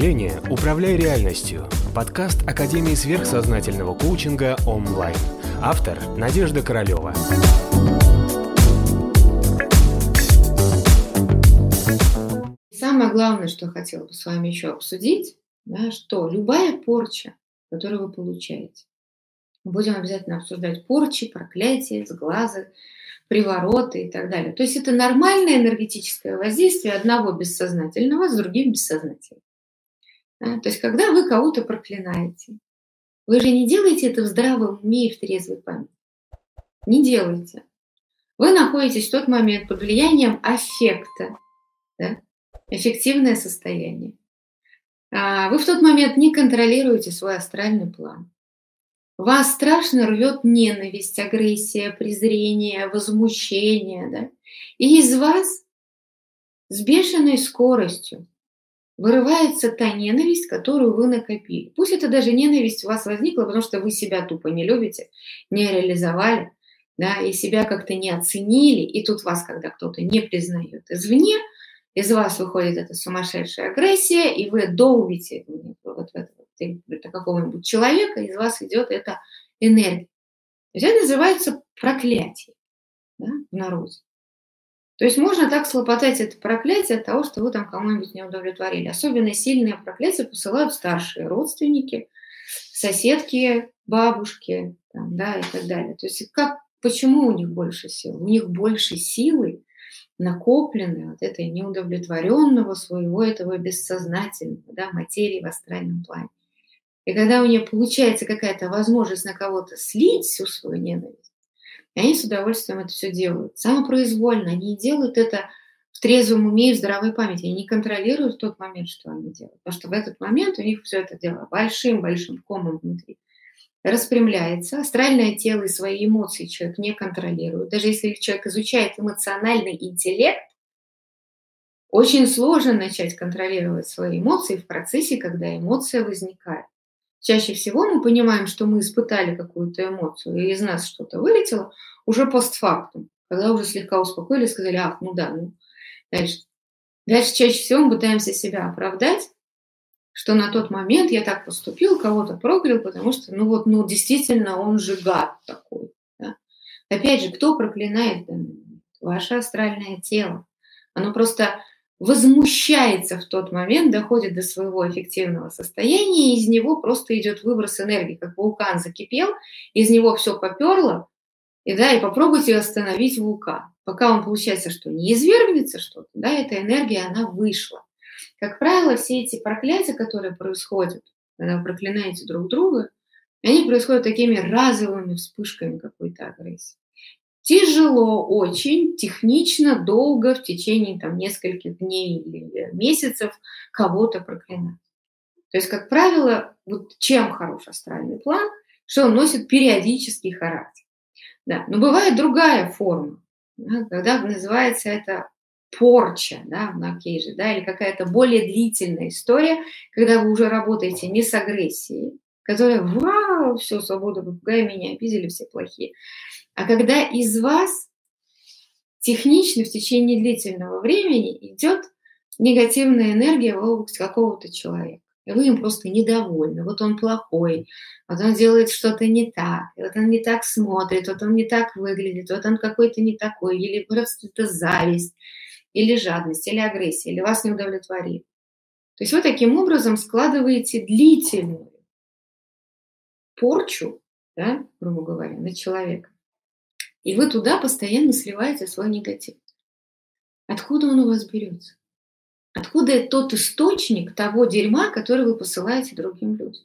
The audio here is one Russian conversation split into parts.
мышления «Управляй реальностью» – подкаст Академии сверхсознательного коучинга онлайн. Автор – Надежда Королева. Самое главное, что я хотела бы с вами еще обсудить, да, что любая порча, которую вы получаете, будем обязательно обсуждать порчи, проклятия, сглазы, привороты и так далее. То есть это нормальное энергетическое воздействие одного бессознательного с другим бессознательным. Да? То есть когда вы кого-то проклинаете, вы же не делаете это в здравом уме и в трезвой памяти. Не делайте. Вы находитесь в тот момент под влиянием аффекта, да? эффективное состояние. А вы в тот момент не контролируете свой астральный план. Вас страшно рвет ненависть, агрессия, презрение, возмущение. Да? И из вас с бешеной скоростью вырывается та ненависть, которую вы накопили. Пусть это даже ненависть у вас возникла, потому что вы себя тупо не любите, не реализовали, да, и себя как-то не оценили, и тут вас, когда кто-то не признает извне, из вас выходит эта сумасшедшая агрессия, и вы долбите вот в это это какого-нибудь человека, из вас идет эта энергия. Это называется проклятие да, в народе. То есть можно так слопотать это проклятие от того, что вы там кому-нибудь не удовлетворили. Особенно сильные проклятия посылают старшие родственники, соседки, бабушки там, да, и так далее. То есть как, почему у них больше сил? У них больше силы накопленной от этой неудовлетворенного своего этого бессознательного да, материи в астральном плане. И когда у нее получается какая-то возможность на кого-то слить всю свою ненависть, они с удовольствием это все делают. Самопроизвольно. Они делают это в трезвом уме и в здравой памяти. Они не контролируют тот момент, что они делают. Потому что в этот момент у них все это дело большим-большим комом внутри распрямляется, астральное тело и свои эмоции человек не контролирует. Даже если человек изучает эмоциональный интеллект, очень сложно начать контролировать свои эмоции в процессе, когда эмоция возникает. Чаще всего мы понимаем, что мы испытали какую-то эмоцию, и из нас что-то вылетело уже постфактум, когда уже слегка успокоили, сказали, ах, ну да, ну, дальше. Дальше чаще всего мы пытаемся себя оправдать, что на тот момент я так поступил, кого-то проклял, потому что, ну вот, ну действительно, он же гад такой. Да? Опять же, кто проклинает Ваше астральное тело. Оно просто возмущается в тот момент, доходит до своего эффективного состояния, и из него просто идет выброс энергии, как вулкан закипел, из него все поперло, и да, и попробуйте остановить вулкан. Пока он получается, что не извергнется что-то, да, эта энергия, она вышла. Как правило, все эти проклятия, которые происходят, когда вы проклинаете друг друга, они происходят такими разовыми вспышками какой-то агрессии тяжело очень, технично, долго, в течение там, нескольких дней или месяцев кого-то проклинать. То есть, как правило, вот чем хорош астральный план, что он носит периодический характер. Да. Но бывает другая форма, да, когда называется это порча да, на кейже, да, или какая-то более длительная история, когда вы уже работаете не с агрессией, которая «Вау, все, свобода, попугай, меня обидели, все плохие», а когда из вас технично в течение длительного времени идет негативная энергия в область какого-то человека. И вы им просто недовольны. Вот он плохой, вот он делает что-то не так, вот он не так смотрит, вот он не так выглядит, вот он какой-то не такой, или просто это зависть, или жадность, или агрессия, или вас не удовлетворит. То есть вы таким образом складываете длительную порчу, да, грубо говоря, на человека. И вы туда постоянно сливаете свой негатив. Откуда он у вас берется? Откуда тот источник того дерьма, который вы посылаете другим людям?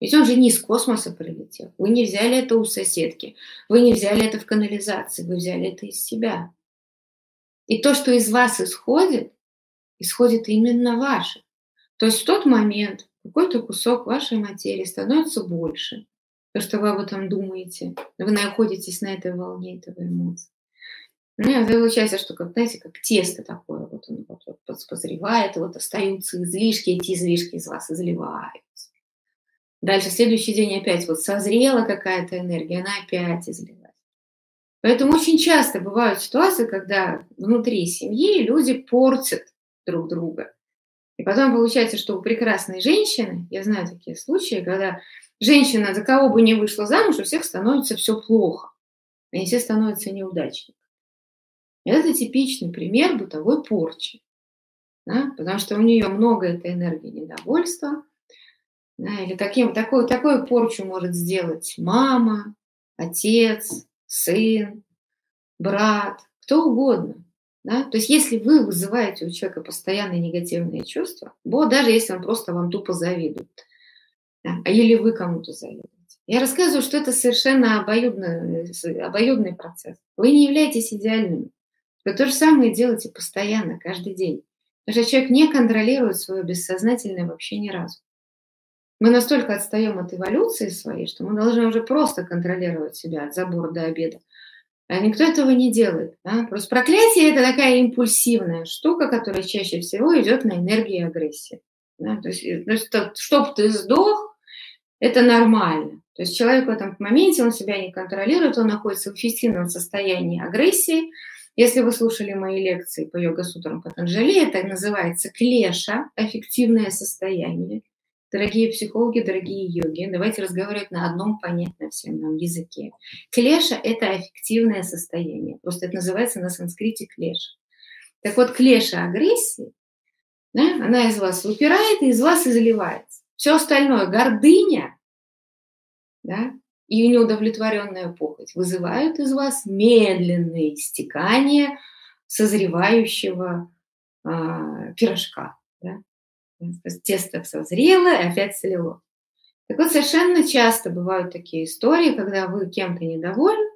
Ведь он же не из космоса прилетел. Вы не взяли это у соседки, вы не взяли это в канализации, вы взяли это из себя. И то, что из вас исходит, исходит именно ваше. То есть в тот момент какой-то кусок вашей материи становится больше, то, что вы об этом думаете, вы находитесь на этой волне этого эмоций. Ну, и получается, что, как, знаете, как тесто такое, вот он вот, вот позревает, и вот остаются излишки, эти излишки из вас изливаются. Дальше, следующий день опять вот созрела какая-то энергия, она опять изливается. Поэтому очень часто бывают ситуации, когда внутри семьи люди портят друг друга. И потом получается, что у прекрасной женщины, я знаю такие случаи, когда женщина, за кого бы ни вышла замуж, у всех становится все плохо. Они все становятся неудачниками. Это типичный пример бытовой порчи. Да? Потому что у нее много этой энергии недовольства. Да? Или таким, такой, такую порчу может сделать мама, отец, сын, брат, кто угодно. Да? То есть если вы вызываете у человека постоянные негативные чувства, вот даже если он просто вам тупо завидует, да? а или вы кому-то завидуете. Я рассказываю, что это совершенно обоюдный, обоюдный процесс. Вы не являетесь идеальными. Вы то же самое делаете постоянно, каждый день. Потому что человек не контролирует свое бессознательное вообще ни разу. Мы настолько отстаем от эволюции своей, что мы должны уже просто контролировать себя от забора до обеда. А никто этого не делает. Да? Просто проклятие – это такая импульсивная штука, которая чаще всего идет на энергии агрессии. Да? То есть, есть чтобы ты сдох, это нормально. То есть человек в этом моменте, он себя не контролирует, он находится в эффективном состоянии агрессии. Если вы слушали мои лекции по йога-сутрам Патанджали, это называется клеша, эффективное состояние. Дорогие психологи, дорогие йоги, давайте разговаривать на одном понятном всем нам языке. Клеша – это эффективное состояние. Просто это называется на санскрите клеша. Так вот, клеша агрессии, да, она из вас выпирает и из вас изливается. Все остальное, гордыня да, и неудовлетворенная похоть вызывают из вас медленное истекание созревающего а, пирожка. Да? Тесто созрело и опять слило. Так вот, совершенно часто бывают такие истории, когда вы кем-то недовольны,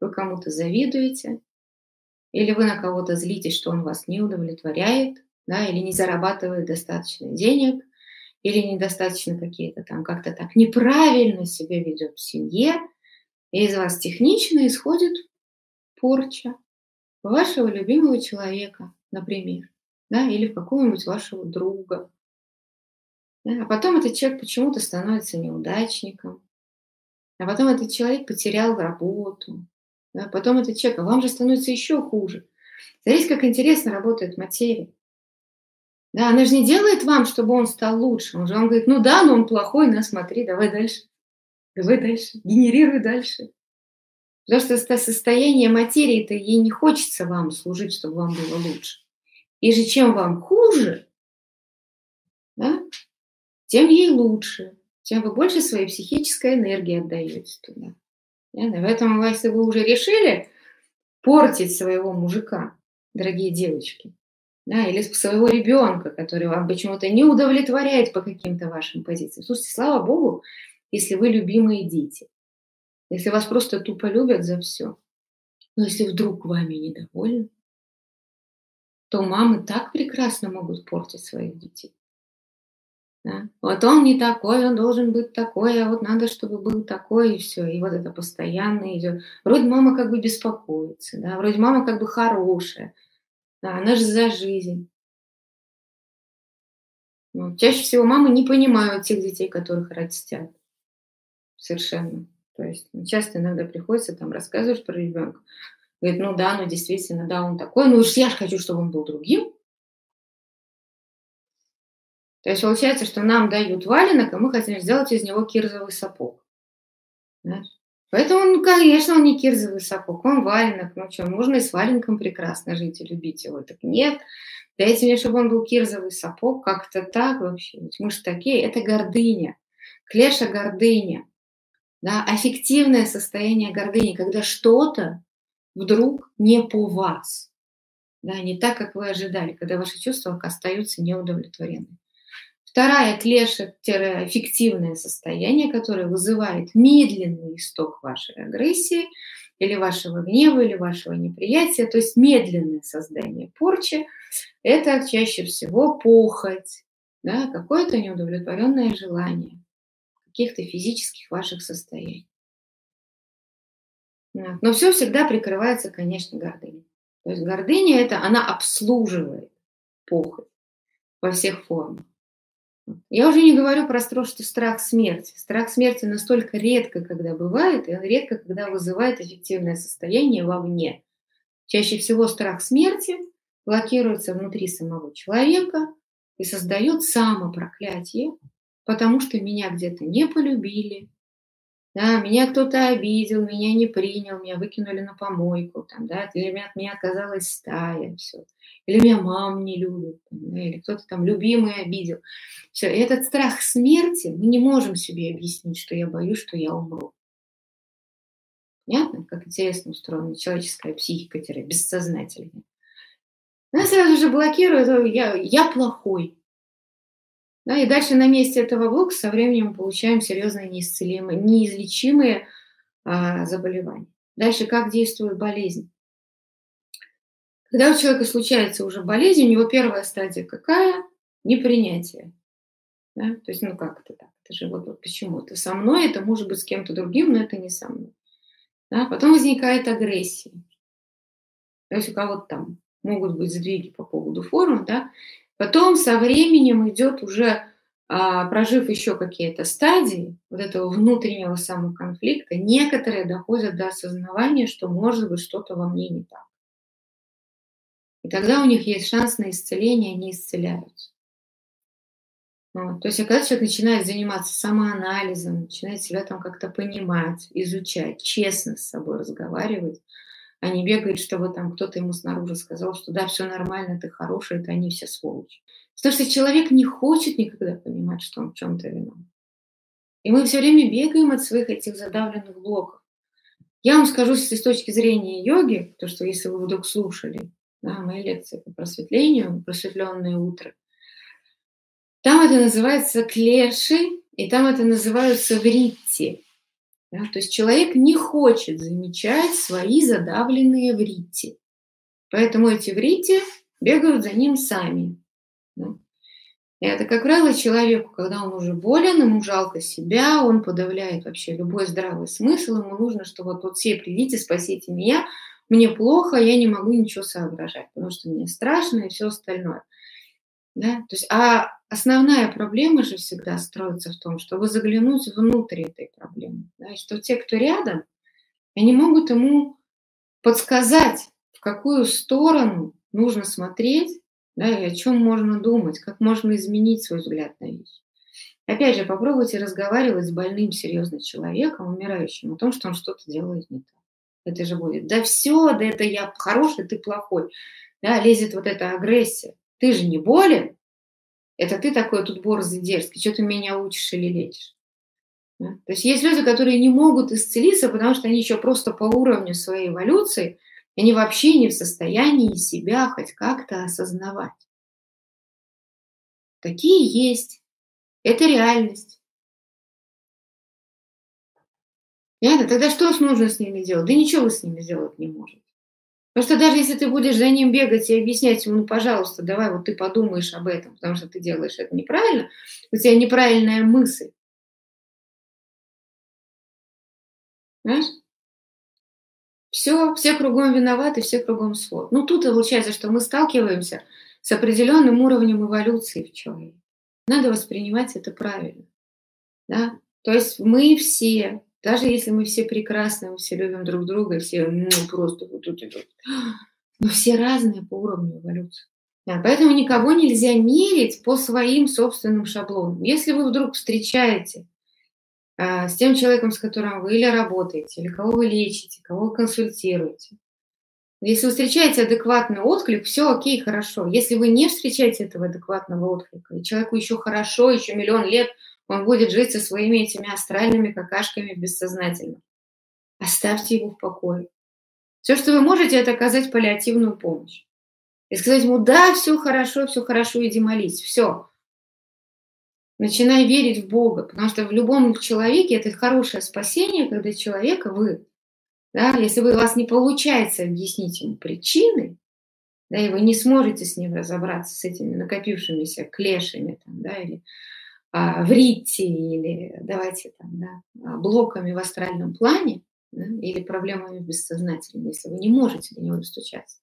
вы кому-то завидуете, или вы на кого-то злитесь, что он вас не удовлетворяет, да, или не зарабатывает достаточно денег, или недостаточно какие-то там как-то так неправильно себя ведет в семье, и из вас технично исходит порча вашего любимого человека, например да, или в какого-нибудь вашего друга. Да, а потом этот человек почему-то становится неудачником, а потом этот человек потерял работу, да, потом этот человек, а вам же становится еще хуже. Смотрите, как интересно работает материя. Да, она же не делает вам, чтобы он стал лучше. Он же вам говорит, ну да, но он плохой, на смотри, давай дальше. Давай дальше, генерируй дальше. Потому что это состояние материи-то ей не хочется вам служить, чтобы вам было лучше. И же чем вам хуже, да, тем ей лучше, тем вы больше своей психической энергии отдаете туда. Да? Поэтому, если вы уже решили портить своего мужика, дорогие девочки, да, или своего ребенка, который вам почему-то не удовлетворяет по каким-то вашим позициям. Слушайте, слава Богу, если вы любимые дети, если вас просто тупо любят за все. Но если вдруг вами недовольны, то мамы так прекрасно могут портить своих детей. Да? Вот он не такой, он должен быть такой, а вот надо, чтобы был такой, и все. И вот это постоянно идет. Вроде мама как бы беспокоится, да? вроде мама как бы хорошая, да? она же за жизнь. Вот. Чаще всего мамы не понимают тех детей, которых растят. Совершенно. То есть часто иногда приходится там рассказывать про ребенка. Говорит, ну да, ну действительно, да, он такой, ну уж я же хочу, чтобы он был другим. То есть получается, что нам дают валенок, а мы хотим сделать из него кирзовый сапог. Да? Поэтому, ну, конечно, он не кирзовый сапог, он валенок. Ну что, можно и с валенком прекрасно жить и любить его. Так нет, дайте мне, чтобы он был кирзовый сапог, как-то так вообще. Мы же такие, это гордыня. Клеша гордыня. Да, аффективное состояние гордыни, когда что-то вдруг не по вас, да, не так, как вы ожидали, когда ваши чувства остаются неудовлетворенными. Вторая клеша эффективное состояние, которое вызывает медленный исток вашей агрессии или вашего гнева, или вашего неприятия, то есть медленное создание порчи, это чаще всего похоть, да, какое-то неудовлетворенное желание каких-то физических ваших состояний. Но все всегда прикрывается, конечно, гордыней. То есть гордыня это, она обслуживает похоть во всех формах. Я уже не говорю про то, что страх смерти. Страх смерти настолько редко, когда бывает, и редко, когда вызывает эффективное состояние вовне. Чаще всего страх смерти блокируется внутри самого человека, и создает самопроклятие, потому что меня где-то не полюбили, да, меня кто-то обидел, меня не принял, меня выкинули на помойку, там, да, или меня, от меня отказалась стая, все. Или меня мама не любит, или кто-то там любимый обидел. Все, и этот страх смерти, мы не можем себе объяснить, что я боюсь, что я умру. Понятно, как интересно устроена человеческая психика-бессознательная. Она сразу же блокирует, я, я плохой, да, и дальше на месте этого блока со временем получаем серьезные неисцелимые, неизлечимые а, заболевания. Дальше как действует болезнь? Когда у человека случается уже болезнь, у него первая стадия какая? Непринятие. Да? То есть, ну как это так? Это же вот, вот почему? Это со мной, это может быть с кем-то другим, но это не со мной. Да? Потом возникает агрессия. То есть у кого-то там могут быть сдвиги по поводу формы, да, Потом со временем идет уже, а, прожив еще какие-то стадии вот этого внутреннего самоконфликта, некоторые доходят до осознавания, что может быть что-то во мне не так. И тогда у них есть шанс на исцеление, они исцеляются. Вот. То есть, когда человек начинает заниматься самоанализом, начинает себя там как-то понимать, изучать, честно с собой разговаривать, а не бегает, чтобы там кто-то ему снаружи сказал, что да, все нормально, ты хороший, это они все сволочи. Потому что человек не хочет никогда понимать, что он в чем-то виноват. И мы все время бегаем от своих этих задавленных блоков. Я вам скажу с точки зрения йоги, то, что если вы вдруг слушали да, мои лекции по просветлению, просветленное утро, там это называется клеши, и там это называются вритти. Да? То есть человек не хочет замечать свои задавленные врити. Поэтому эти врити бегают за ним сами. Да? И это, как правило, человеку, когда он уже болен, ему жалко себя, он подавляет вообще любой здравый смысл, ему нужно, что вот, вот все придите, спасите меня, мне плохо, я не могу ничего соображать, потому что мне страшно и все остальное. Да? То есть, а основная проблема же всегда строится в том, чтобы заглянуть внутрь этой проблемы. Да? И что те, кто рядом, они могут ему подсказать, в какую сторону нужно смотреть, да, и о чем можно думать, как можно изменить свой взгляд на вещи. Опять же, попробуйте разговаривать с больным, серьезным человеком, умирающим, о том, что он что-то делает не так. Это же будет, да все, да это я хороший, ты плохой. Да, лезет вот эта агрессия. Ты же не болен, это ты такой тут борзый дерзкий, что ты меня учишь или лечишь. Да? То есть есть люди, которые не могут исцелиться, потому что они еще просто по уровню своей эволюции, они вообще не в состоянии себя хоть как-то осознавать. Такие есть. Это реальность. Понятно? Тогда что нужно с ними делать? Да ничего вы с ними сделать не можете. Потому что даже если ты будешь за ним бегать и объяснять ему, ну, пожалуйста, давай вот ты подумаешь об этом, потому что ты делаешь это неправильно, у тебя неправильная мысль. Знаешь? Все, все кругом виноваты, все кругом свод. Ну, тут получается, что мы сталкиваемся с определенным уровнем эволюции в человеке. Надо воспринимать это правильно. Да? То есть мы все даже если мы все прекрасны, мы все любим друг друга, все ну, просто вот тут идут. Но все разные по уровню эволюции. Да, поэтому никого нельзя мерить по своим собственным шаблонам. Если вы вдруг встречаете а, с тем человеком, с которым вы или работаете, или кого вы лечите, кого вы консультируете, если вы встречаете адекватный отклик, все окей, хорошо. Если вы не встречаете этого адекватного отклика, и человеку еще хорошо, еще миллион лет – он будет жить со своими этими астральными какашками бессознательно. Оставьте его в покое. Все, что вы можете, это оказать паллиативную помощь. И сказать ему, да, все хорошо, все хорошо, иди молись, все. Начинай верить в Бога, потому что в любом человеке это хорошее спасение, когда человека вы, да, если вы, у вас не получается объяснить ему причины, да, и вы не сможете с ним разобраться, с этими накопившимися клешами, там, да, или а, в рите или давайте там, да, а, блоками в астральном плане да, или проблемами в бессознательном, если вы не можете до него достучаться,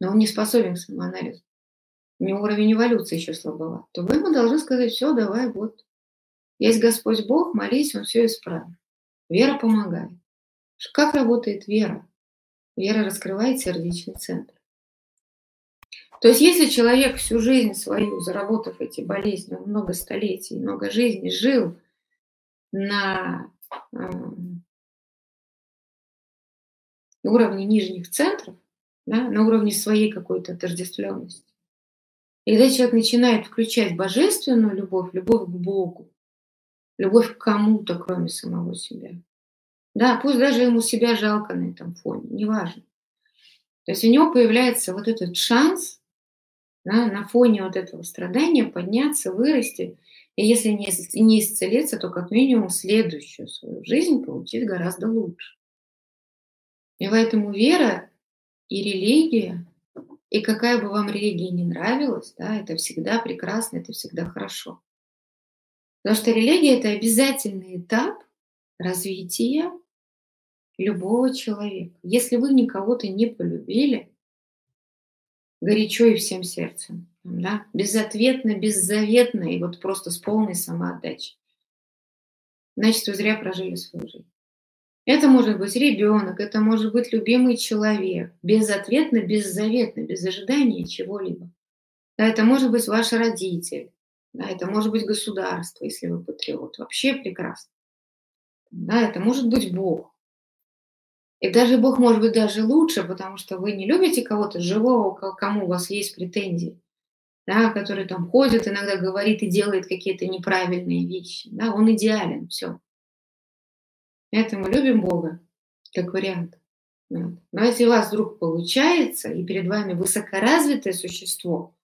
но он не способен к самоанализу, у него уровень эволюции еще слабоват, то вы ему должны сказать, все, давай, вот, есть Господь Бог, молись, Он все исправит. Вера помогает. Как работает вера? Вера раскрывает сердечный центр. То есть если человек всю жизнь свою, заработав эти болезни, много столетий, много жизней, жил на э, уровне нижних центров, да, на уровне своей какой-то отождествленности, и когда человек начинает включать божественную любовь, любовь к Богу, любовь к кому-то, кроме самого себя, да, пусть даже ему себя жалко на этом фоне, неважно. То есть у него появляется вот этот шанс да, на фоне вот этого страдания подняться, вырасти, и если не, не исцелиться, то как минимум следующую свою жизнь получить гораздо лучше. И поэтому вера и религия, и какая бы вам религия не нравилась, да, это всегда прекрасно, это всегда хорошо. Потому что религия – это обязательный этап развития любого человека. Если вы никого-то не полюбили, горячо и всем сердцем, да, безответно, беззаветно и вот просто с полной самоотдачей, значит, вы зря прожили свою жизнь. Это может быть ребенок, это может быть любимый человек, безответно, беззаветно, без ожидания чего-либо. Да, это может быть ваш родитель, да, это может быть государство, если вы патриот. Вообще прекрасно. Да, это может быть Бог. И даже Бог может быть даже лучше, потому что вы не любите кого-то живого, кому у вас есть претензии, да, который там ходит, иногда говорит и делает какие-то неправильные вещи. Да, он идеален, все. Это мы любим Бога, как вариант. Вот. Но если у вас вдруг получается, и перед вами высокоразвитое существо,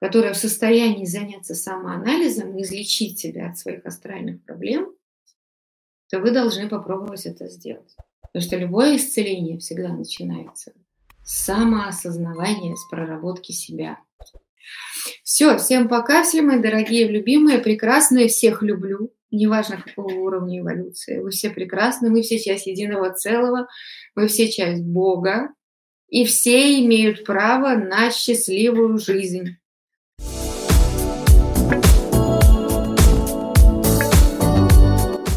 которое в состоянии заняться самоанализом и излечить себя от своих астральных проблем, то вы должны попробовать это сделать. Потому что любое исцеление всегда начинается с самоосознавания, с проработки себя. Все, всем пока, все мои дорогие, любимые, прекрасные, всех люблю неважно какого уровня эволюции. Вы все прекрасны, мы все часть единого целого, мы все часть Бога, и все имеют право на счастливую жизнь.